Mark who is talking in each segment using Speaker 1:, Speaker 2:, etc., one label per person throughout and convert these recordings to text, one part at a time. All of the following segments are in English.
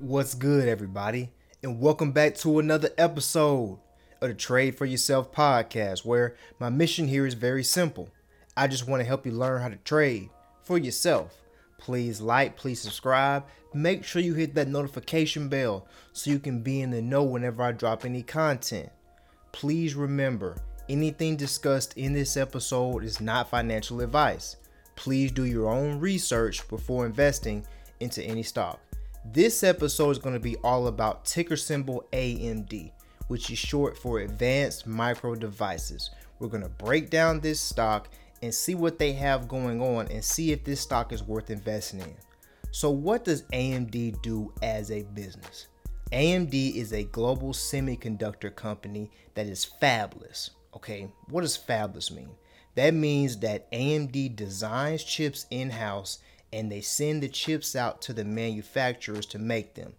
Speaker 1: What's good, everybody? And welcome back to another episode of the Trade for Yourself podcast, where my mission here is very simple. I just want to help you learn how to trade for yourself. Please like, please subscribe. Make sure you hit that notification bell so you can be in the know whenever I drop any content. Please remember, anything discussed in this episode is not financial advice. Please do your own research before investing into any stock. This episode is going to be all about ticker symbol AMD, which is short for Advanced Micro Devices. We're going to break down this stock and see what they have going on and see if this stock is worth investing in. So, what does AMD do as a business? AMD is a global semiconductor company that is fabless. Okay, what does fabless mean? That means that AMD designs chips in house and they send the chips out to the manufacturers to make them.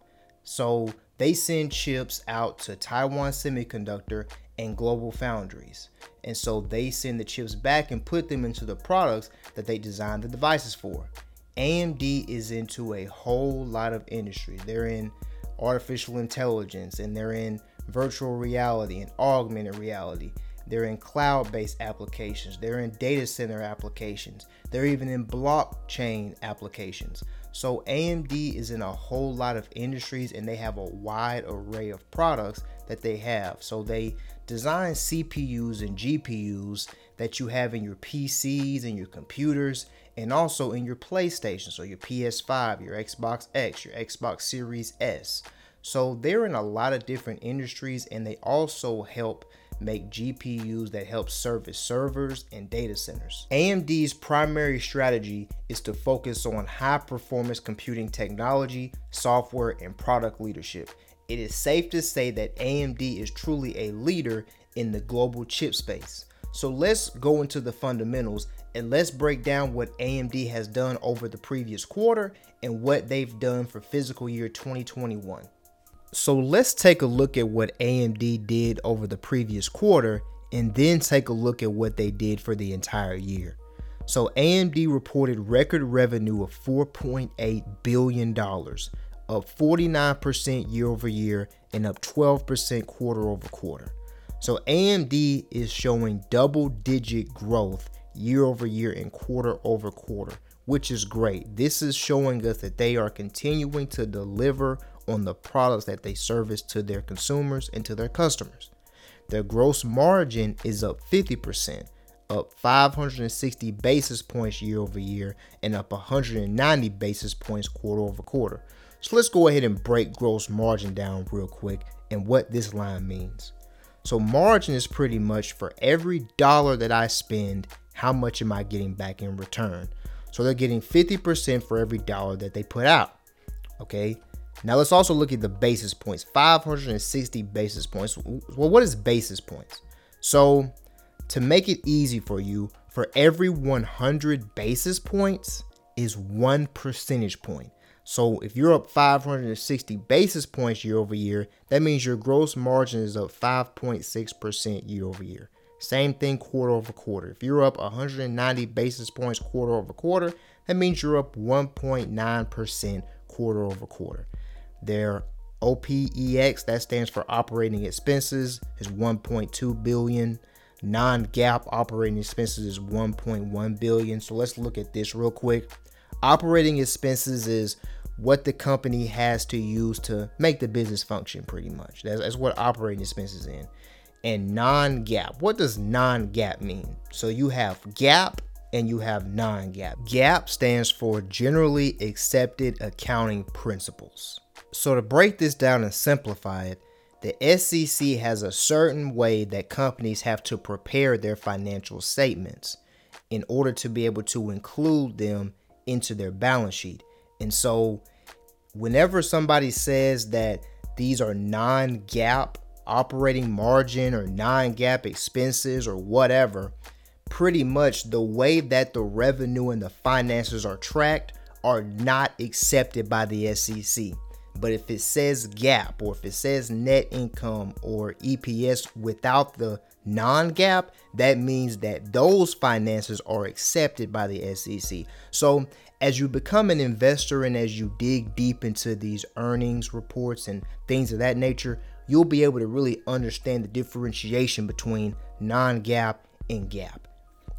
Speaker 1: So they send chips out to Taiwan Semiconductor and Global Foundries. And so they send the chips back and put them into the products that they designed the devices for. AMD is into a whole lot of industry. They're in artificial intelligence and they're in virtual reality and augmented reality. They're in cloud based applications. They're in data center applications. They're even in blockchain applications. So AMD is in a whole lot of industries and they have a wide array of products that they have. So they design CPUs and GPUs that you have in your PCs and your computers and also in your PlayStation. So your PS5, your Xbox X, your Xbox Series S. So they're in a lot of different industries and they also help make GPUs that help service servers and data centers. AMD's primary strategy is to focus on high performance computing technology, software, and product leadership. It is safe to say that AMD is truly a leader in the global chip space. So let's go into the fundamentals and let's break down what AMD has done over the previous quarter and what they've done for fiscal year 2021. So let's take a look at what AMD did over the previous quarter and then take a look at what they did for the entire year. So AMD reported record revenue of $4.8 billion, up 49% year over year and up 12% quarter over quarter. So AMD is showing double digit growth year over year and quarter over quarter, which is great. This is showing us that they are continuing to deliver on the products that they service to their consumers and to their customers. Their gross margin is up 50%, up 560 basis points year over year, and up 190 basis points quarter over quarter. So let's go ahead and break gross margin down real quick and what this line means. So, margin is pretty much for every dollar that I spend, how much am I getting back in return? So, they're getting 50% for every dollar that they put out. Okay, now let's also look at the basis points. 560 basis points. Well, what is basis points? So to make it easy for you, for every 100 basis points is one percentage point. So if you're up 560 basis points year over year, that means your gross margin is up 5.6% year over year. Same thing quarter over quarter. If you're up 190 basis points quarter over quarter, that means you're up 1.9% quarter over quarter. Their OPEX, that stands for operating expenses, is 1.2 billion. Non-GAAP operating expenses is 1.1 billion. So let's look at this real quick. Operating expenses is what the company has to use to make the business function pretty much. That's, that's what operating expenses in. And non-GAAP. What does non-GAAP mean? So you have GAAP and you have non-GAAP. GAAP stands for generally accepted accounting principles. So, to break this down and simplify it, the SEC has a certain way that companies have to prepare their financial statements in order to be able to include them into their balance sheet. And so, whenever somebody says that these are non GAAP operating margin or non GAAP expenses or whatever, pretty much the way that the revenue and the finances are tracked are not accepted by the SEC. But if it says GAAP or if it says net income or EPS without the non GAAP, that means that those finances are accepted by the SEC. So, as you become an investor and as you dig deep into these earnings reports and things of that nature, you'll be able to really understand the differentiation between non GAAP and GAAP.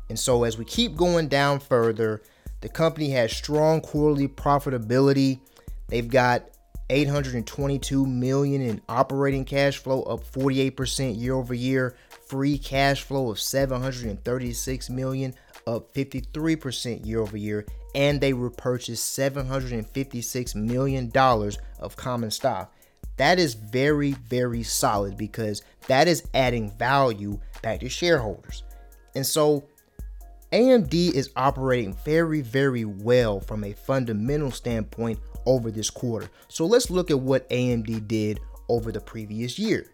Speaker 1: And so, as we keep going down further, the company has strong quarterly profitability. They've got 822 million in operating cash flow, up 48% year over year. Free cash flow of 736 million, up 53% year over year. And they repurchased 756 million dollars of common stock. That is very, very solid because that is adding value back to shareholders. And so AMD is operating very, very well from a fundamental standpoint over this quarter. So let's look at what AMD did over the previous year.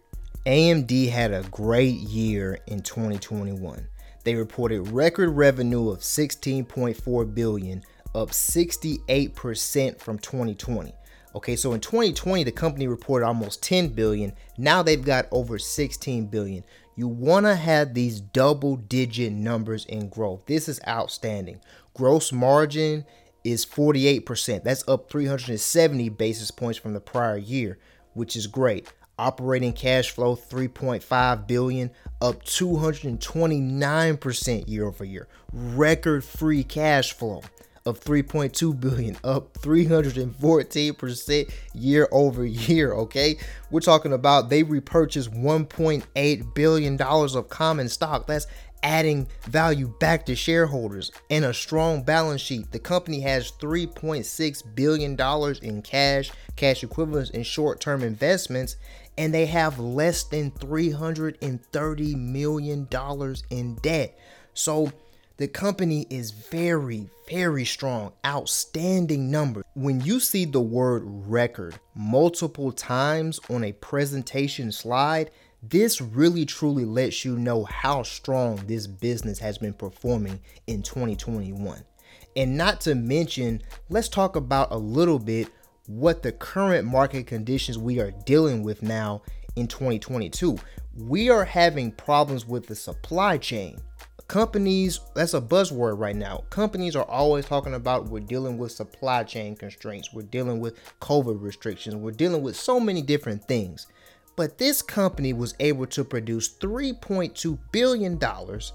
Speaker 1: AMD had a great year in 2021. They reported record revenue of 16.4 billion, up 68% from 2020. Okay, so in 2020 the company reported almost 10 billion. Now they've got over 16 billion. You want to have these double digit numbers in growth. This is outstanding. Gross margin is 48%. That's up 370 basis points from the prior year, which is great. Operating cash flow 3.5 billion, up 229% year over year. Record free cash flow of 3.2 billion, up 314% year over year. Okay, we're talking about they repurchased 1.8 billion dollars of common stock. That's adding value back to shareholders and a strong balance sheet. The company has 3.6 billion dollars in cash, cash equivalents, and short-term investments, and they have less than 330 million dollars in debt. So the company is very, very strong, outstanding numbers. When you see the word record multiple times on a presentation slide, this really truly lets you know how strong this business has been performing in 2021. And not to mention, let's talk about a little bit what the current market conditions we are dealing with now in 2022. We are having problems with the supply chain companies that's a buzzword right now. Companies are always talking about we're dealing with supply chain constraints we're dealing with covid restrictions we're dealing with so many different things. But this company was able to produce 3.2 billion dollars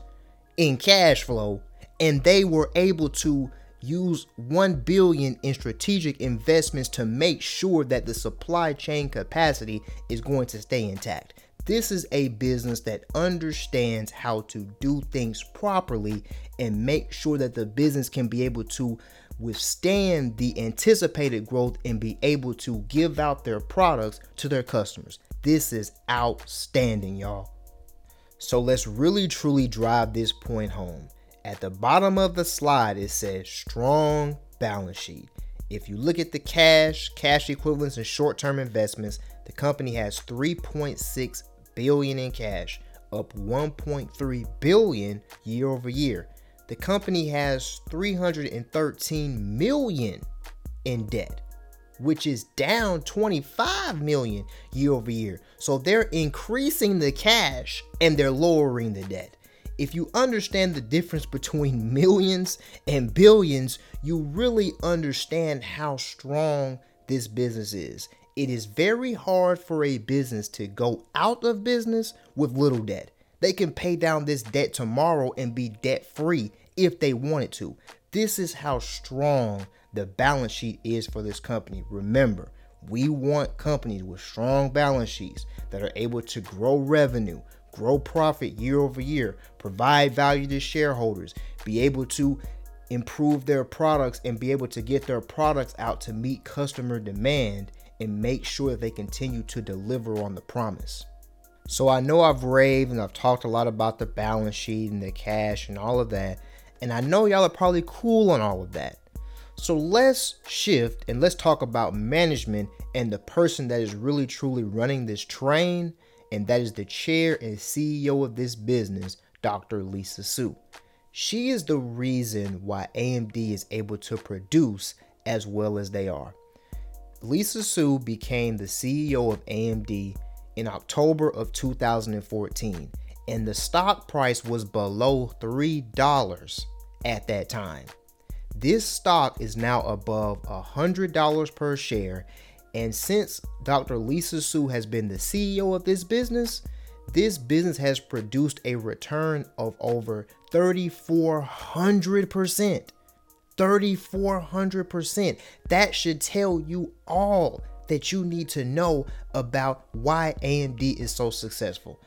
Speaker 1: in cash flow and they were able to use 1 billion in strategic investments to make sure that the supply chain capacity is going to stay intact this is a business that understands how to do things properly and make sure that the business can be able to withstand the anticipated growth and be able to give out their products to their customers. This is outstanding, y'all. So let's really truly drive this point home. At the bottom of the slide, it says strong balance sheet. If you look at the cash, cash equivalents, and short term investments, the company has 3.6 billion in cash, up 1.3 billion year over year. The company has 313 million in debt, which is down 25 million year over year. So they're increasing the cash and they're lowering the debt. If you understand the difference between millions and billions, you really understand how strong this business is it is very hard for a business to go out of business with little debt. They can pay down this debt tomorrow and be debt free if they wanted to. This is how strong the balance sheet is for this company. Remember, we want companies with strong balance sheets that are able to grow revenue, grow profit year over year, provide value to shareholders, be able to improve their products and be able to get their products out to meet customer demand and make sure they continue to deliver on the promise. So I know I've raved and I've talked a lot about the balance sheet and the cash and all of that. And I know y'all are probably cool on all of that. So let's shift and let's talk about management and the person that is really truly running this train, and that is the chair and CEO of this business, Dr. Lisa Su. She is the reason why AMD is able to produce as well as they are Lisa Su became the CEO of AMD in October of 2014, and the stock price was below $3 at that time. This stock is now above $100 per share, and since Dr. Lisa Su has been the CEO of this business, this business has produced a return of over 3,400%. 3,400%. That should tell you all that you need to know about why AMD is so successful.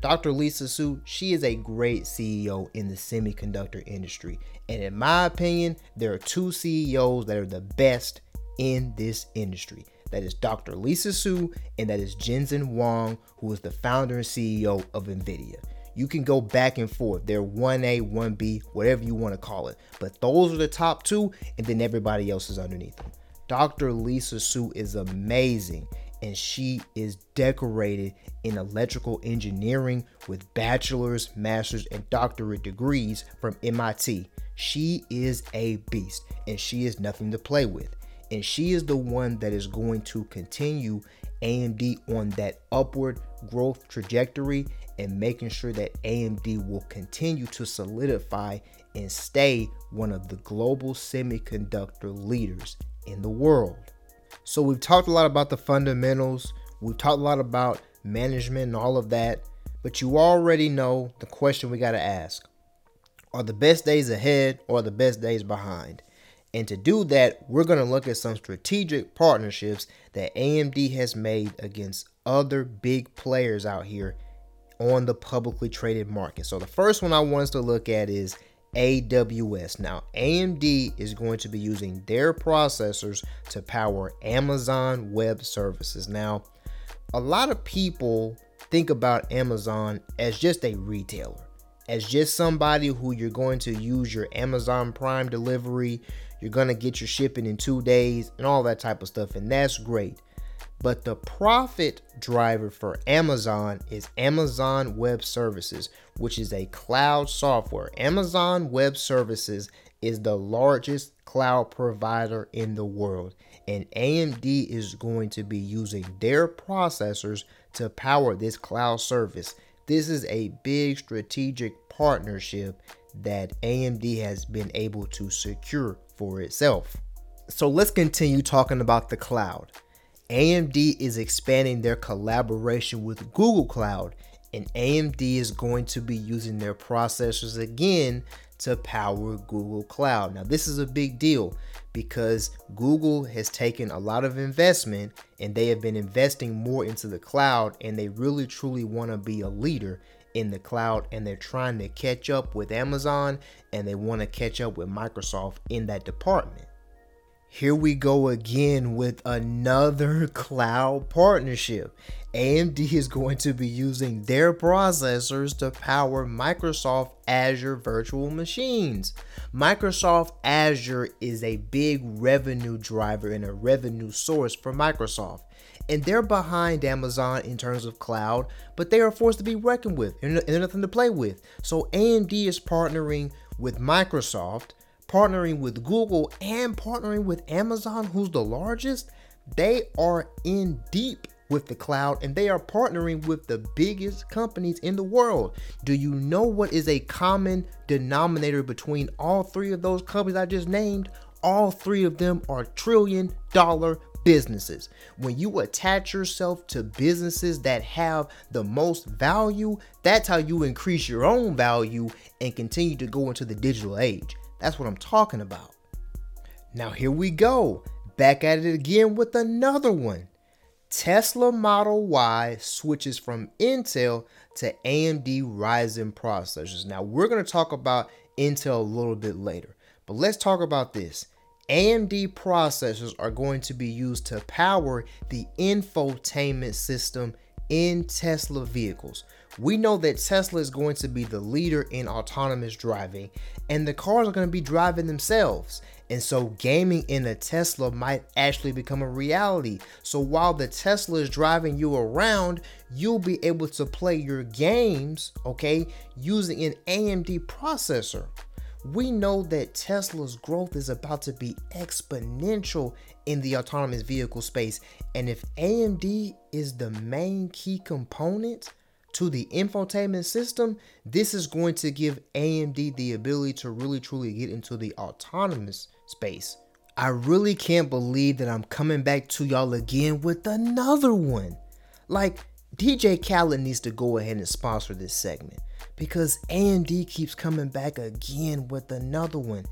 Speaker 1: Dr. Lisa Su, she is a great CEO in the semiconductor industry. And in my opinion, there are two CEOs that are the best in this industry. That is Dr. Lisa Su and that is Jensen Huang, who is the founder and CEO of NVIDIA. You can go back and forth. They're 1A, 1B, whatever you want to call it. But those are the top two, and then everybody else is underneath them. Dr. Lisa Su is amazing, and she is decorated in electrical engineering with bachelor's, master's, and doctorate degrees from MIT. She is a beast, and she is nothing to play with. And she is the one that is going to continue AMD on that upward growth trajectory and making sure that AMD will continue to solidify and stay one of the global semiconductor leaders in the world. So, we've talked a lot about the fundamentals, we've talked a lot about management and all of that, but you already know the question we got to ask Are the best days ahead or the best days behind? And to do that, we're going to look at some strategic partnerships that AMD has made against other big players out here on the publicly traded market. So the first one I want us to look at is AWS. Now, AMD is going to be using their processors to power Amazon Web Services. Now, a lot of people think about Amazon as just a retailer, as just somebody who you're going to use your Amazon Prime delivery, you're going to get your shipping in two days, and all that type of stuff. And that's great. But the profit driver for Amazon is Amazon Web Services, which is a cloud software. Amazon Web Services is the largest cloud provider in the world, and AMD is going to be using their processors to power this cloud service. This is a big strategic partnership that AMD has been able to secure for itself. So let's continue talking about the cloud. AMD is expanding their collaboration with Google Cloud, and AMD is going to be using their processors again to power Google Cloud. Now, this is a big deal because Google has taken a lot of investment and they have been investing more into the cloud, and they really truly want to be a leader in the cloud and they're trying to catch up with Amazon and they want to catch up with Microsoft in that department. Here we go again with another cloud partnership. AMD is going to be using their processors to power Microsoft Azure virtual machines. Microsoft Azure is a big revenue driver and a revenue source for Microsoft. And they're behind Amazon in terms of cloud, but they are forced to be reckoned with and they're nothing to play with. So AMD is partnering with Microsoft partnering with Google and partnering with Amazon, who's the largest, they are in deep with the cloud and they are partnering with the biggest companies in the world. Do you know what is a common denominator between all three of those companies I just named? All three of them are trillion dollar businesses. When you attach yourself to businesses that have the most value, that's how you increase your own value and continue to go into the digital age. That's what I'm talking about. Now, here we go. Back at it again with another one. Tesla Model Y switches from Intel to AMD Ryzen processors. Now, we're going to talk about Intel a little bit later, but let's talk about this. AMD processors are going to be used to power the infotainment system in Tesla vehicles. We know that Tesla is going to be the leader in autonomous driving, and the cars are going to be driving themselves. And so, gaming in a Tesla might actually become a reality. So, while the Tesla is driving you around, you'll be able to play your games, okay, using an AMD processor. we know that Tesla's growth is about to be exponential in the autonomous vehicle space. And if AMD is the main key component to the infotainment system, this is going to give AMD the ability to really truly get into the autonomous space. I really can't believe that I'm coming back to y'all again with another one. Like, DJ Khaled needs to go ahead and sponsor this segment because AMD keeps coming back again with another one.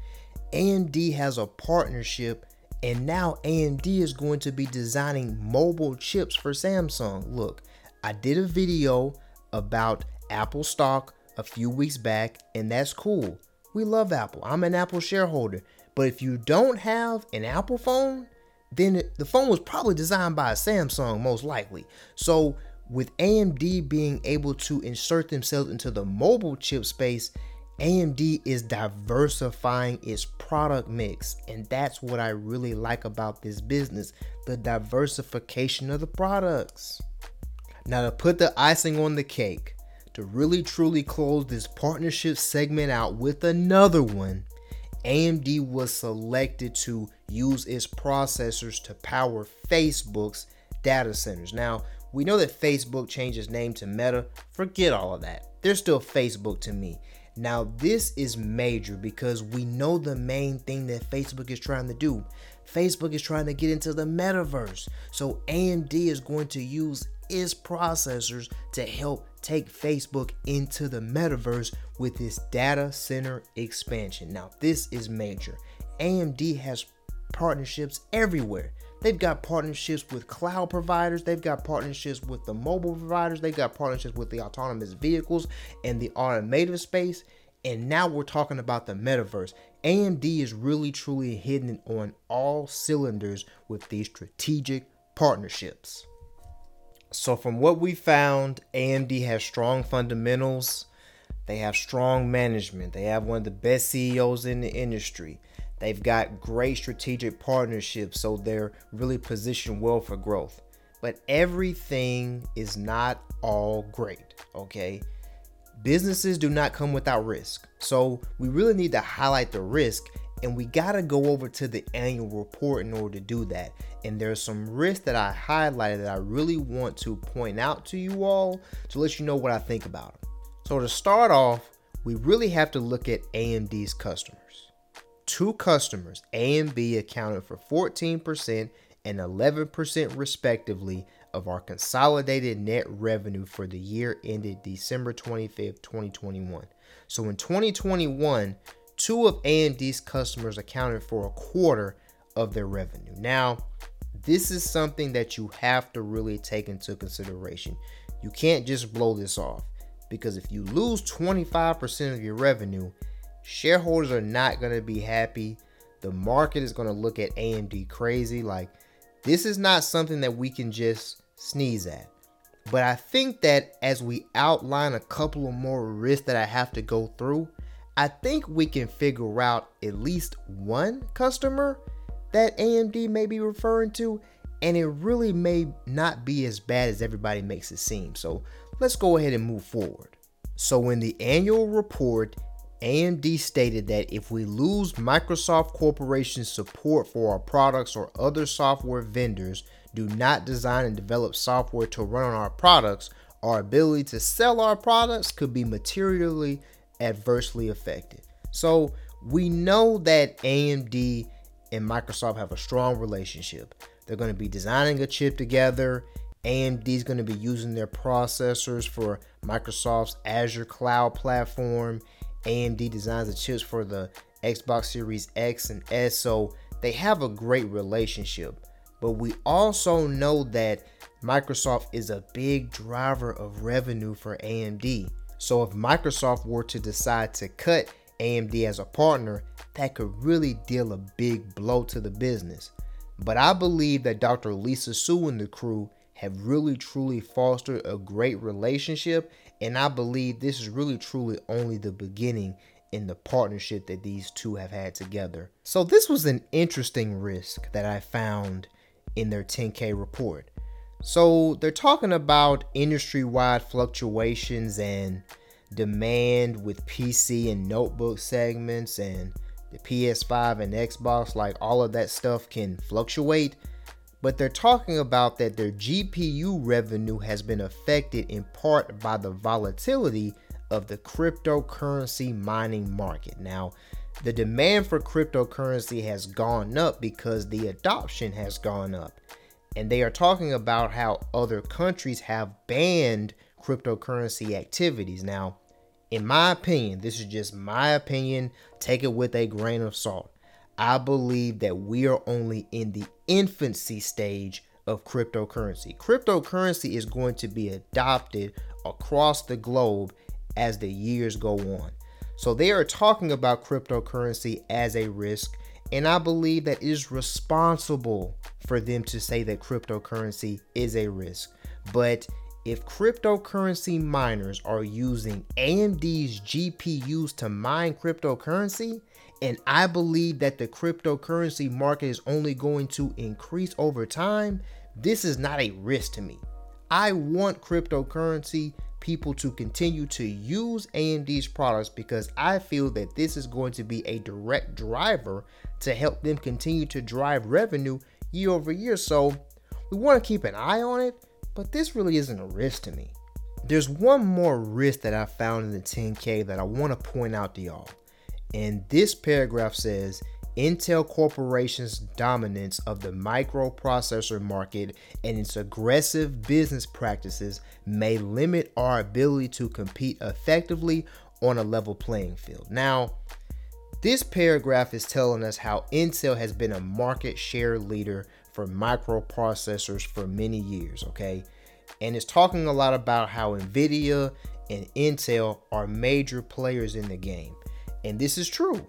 Speaker 1: AMD has a partnership and now AMD is going to be designing mobile chips for Samsung. Look, I did a video about Apple stock a few weeks back, and that's cool. We love Apple. I'm an Apple shareholder. But if you don't have an Apple phone, then the phone was probably designed by a Samsung, most likely. So with AMD being able to insert themselves into the mobile chip space, AMD is diversifying its product mix. And that's what I really like about this business the diversification of the products. Now, to put the icing on the cake, to really truly close this partnership segment out with another one, AMD was selected to use its processors to power Facebook's data centers. Now, we know that Facebook changed its name to Meta. Forget all of that. They're still Facebook to me. Now, this is major because we know the main thing that Facebook is trying to do. Facebook is trying to get into the metaverse. So, AMD is going to use its processors to help take Facebook into the metaverse with its data center expansion. Now, this is major. AMD has partnerships everywhere. They've got partnerships with cloud providers, they've got partnerships with the mobile providers, they've got partnerships with the autonomous vehicles and the automotive space. And now we're talking about the metaverse. AMD is really truly hitting on all cylinders with these strategic partnerships. So, from what we found, AMD has strong fundamentals. They have strong management. They have one of the best CEOs in the industry. They've got great strategic partnerships, so they're really positioned well for growth. But everything is not all great, okay? Businesses do not come without risk. So we really need to highlight the risk and we got to go over to the annual report in order to do that. And there's some risks that I highlighted that I really want to point out to you all to let you know what I think about them. So to start off, we really have to look at AMD's customers two customers, A and B, accounted for 14% and 11% respectively of our consolidated net revenue for the year ended December 25th, 2021. So in 2021, two of AMD's customers accounted for a quarter of their revenue. Now, this is something that you have to really take into consideration. You can't just blow this off because if you lose 25% of your revenue, shareholders are not going to be happy. The market is going to look at AMD crazy. Like, this is not something that we can just sneeze at. But I think that as we outline a couple of more risks that I have to go through, I think we can figure out at least one customer that AMD may be referring to, and it really may not be as bad as everybody makes it seem. So let's go ahead and move forward. So, in the annual report, AMD stated that if we lose Microsoft Corporation's support for our products or other software vendors do not design and develop software to run on our products, our ability to sell our products could be materially adversely affected. So we know that AMD and Microsoft have a strong relationship. They're going to be designing a chip together. AMD is going to be using their processors for Microsoft's Azure cloud platform. AMD designs the chips for the Xbox Series X and S, so they have a great relationship. But we also know that Microsoft is a big driver of revenue for AMD. So if Microsoft were to decide to cut AMD as a partner, that could really deal a big blow to the business. But I believe that Dr. Lisa Su and the crew have really truly fostered a great relationship and I believe this is really truly only the beginning in the partnership that these two have had together. So, this was an interesting risk that I found in their 10K report. So, they're talking about industry wide fluctuations and demand with PC and notebook segments and the PS5 and Xbox, like all of that stuff can fluctuate. But they're talking about that their GPU revenue has been affected in part by the volatility of the cryptocurrency mining market. Now, the demand for cryptocurrency has gone up because the adoption has gone up. And they are talking about how other countries have banned cryptocurrency activities. Now, in my opinion, this is just my opinion, take it with a grain of salt. I believe that we are only in the infancy stage of cryptocurrency. Cryptocurrency is going to be adopted across the globe as the years go on. So they are talking about cryptocurrency as a risk, and I believe that is responsible for them to say that cryptocurrency is a risk. But if cryptocurrency miners are using AMD's GPUs to mine cryptocurrency, and I believe that the cryptocurrency market is only going to increase over time, this is not a risk to me. I want cryptocurrency people to continue to use AMD's products because I feel that this is going to be a direct driver to help them continue to drive revenue year over year. So we want to keep an eye on it, but this really isn't a risk to me. There's one more risk that I found in the 10K that I want to point out to y'all. And this paragraph says Intel Corporation's dominance of the microprocessor market and its aggressive business practices may limit our ability to compete effectively on a level playing field. Now, this paragraph is telling us how Intel has been a market share leader for microprocessors for many years, okay? And it's talking a lot about how Nvidia and Intel are major players in the game. And this is true.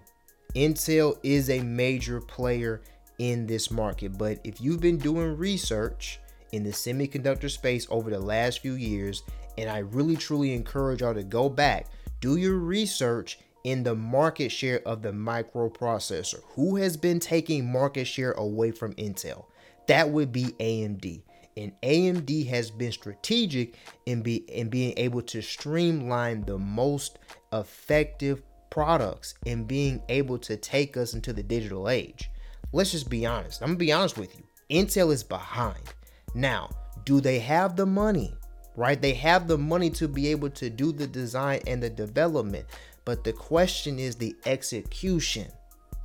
Speaker 1: Intel is a major player in this market. But if you've been doing research in the semiconductor space over the last few years, and I really truly encourage y'all to go back, do your research in the market share of the microprocessor. Who has been taking market share away from Intel? That would be AMD. And AMD has been strategic in be in being able to streamline the most effective products and being able to take us into the digital age. Let's just be honest. I'm gonna be honest with you. Intel is behind. Now, do they have the money? Right? They have the money to be able to do the design and the development. But the question is the execution,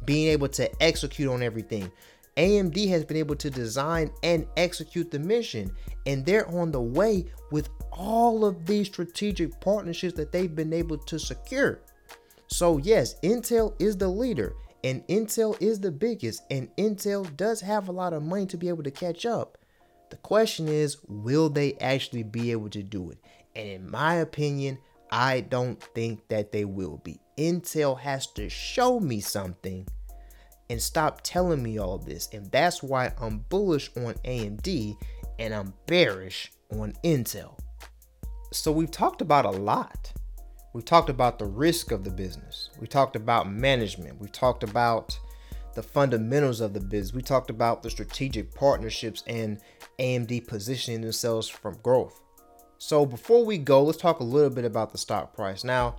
Speaker 1: being able to execute on everything. AMD has been able to design and execute the mission, and they're on the way with all of these strategic partnerships that they've been able to secure. So, yes, Intel is the leader and Intel is the biggest, and Intel does have a lot of money to be able to catch up. The question is, will they actually be able to do it? And in my opinion, I don't think that they will be. Intel has to show me something and stop telling me all this. And that's why I'm bullish on AMD and I'm bearish on Intel. So we've talked about a lot. We've talked about the risk of the business. We talked about management. We talked about the fundamentals of the business. We talked about the strategic partnerships and AMD positioning themselves from growth. So before we go, let's talk a little bit about the stock price. Now,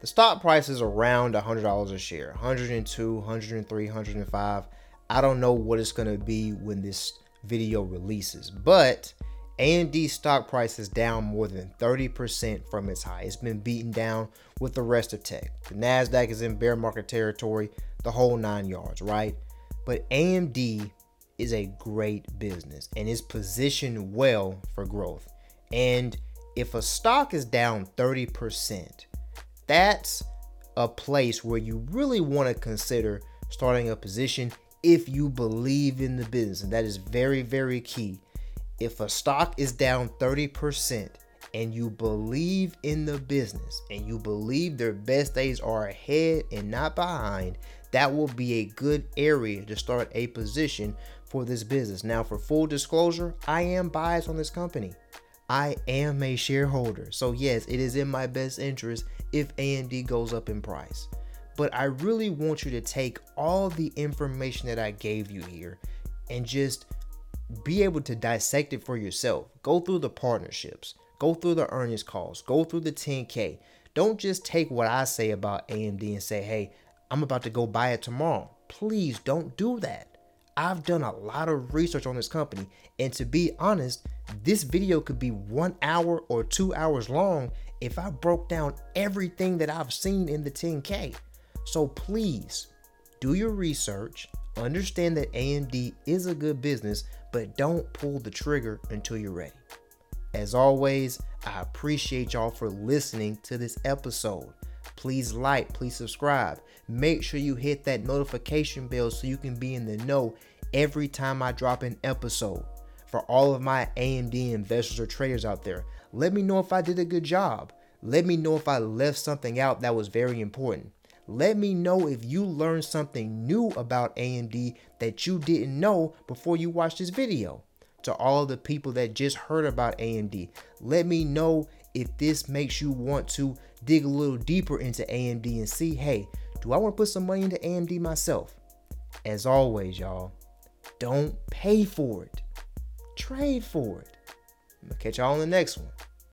Speaker 1: the stock price is around $100 a share, 102, 103, 105. I don't know what it's going to be when this video releases, but AMD stock price is down more than 30% from its high. It's been beaten down with the rest of tech. The NASDAQ is in bear market territory, the whole nine yards, right? But AMD is a great business and is positioned well for growth. And if a stock is down 30%, that's a place where you really want to consider starting a position if you believe in the business. And that is very, very key if a stock is down 30% and you believe in the business and you believe their best days are ahead and not behind, that will be a good area to start a position for this business. Now, for full disclosure, I am biased on this company. I am a shareholder. So, yes, it is in my best interest if AMD goes up in price. But I really want you to take all the information that I gave you here and just be able to dissect it for yourself. Go through the partnerships, go through the earnings calls, go through the 10K. Don't just take what I say about AMD and say, hey, I'm about to go buy it tomorrow. Please don't do that. I've done a lot of research on this company, and to be honest, this video could be one hour or two hours long if I broke down everything that I've seen in the 10K. So please do your research, understand that AMD is a good business, but don't pull the trigger until you're ready. As always, I appreciate y'all for listening to this episode. Please like, please subscribe. Make sure you hit that notification bell so you can be in the know every time I drop an episode. For all of my AMD investors or traders out there, let me know if I did a good job. Let me know if I left something out that was very important. Let me know if you learned something new about AMD that you didn't know before you watched this video. To all the people that just heard about AMD, let me know if this makes you want to dig a little deeper into AMD and see, hey, do I want to put some money into AMD myself? As always, y'all, don't pay for it. Trade for it. I'm gonna catch y'all on the next one.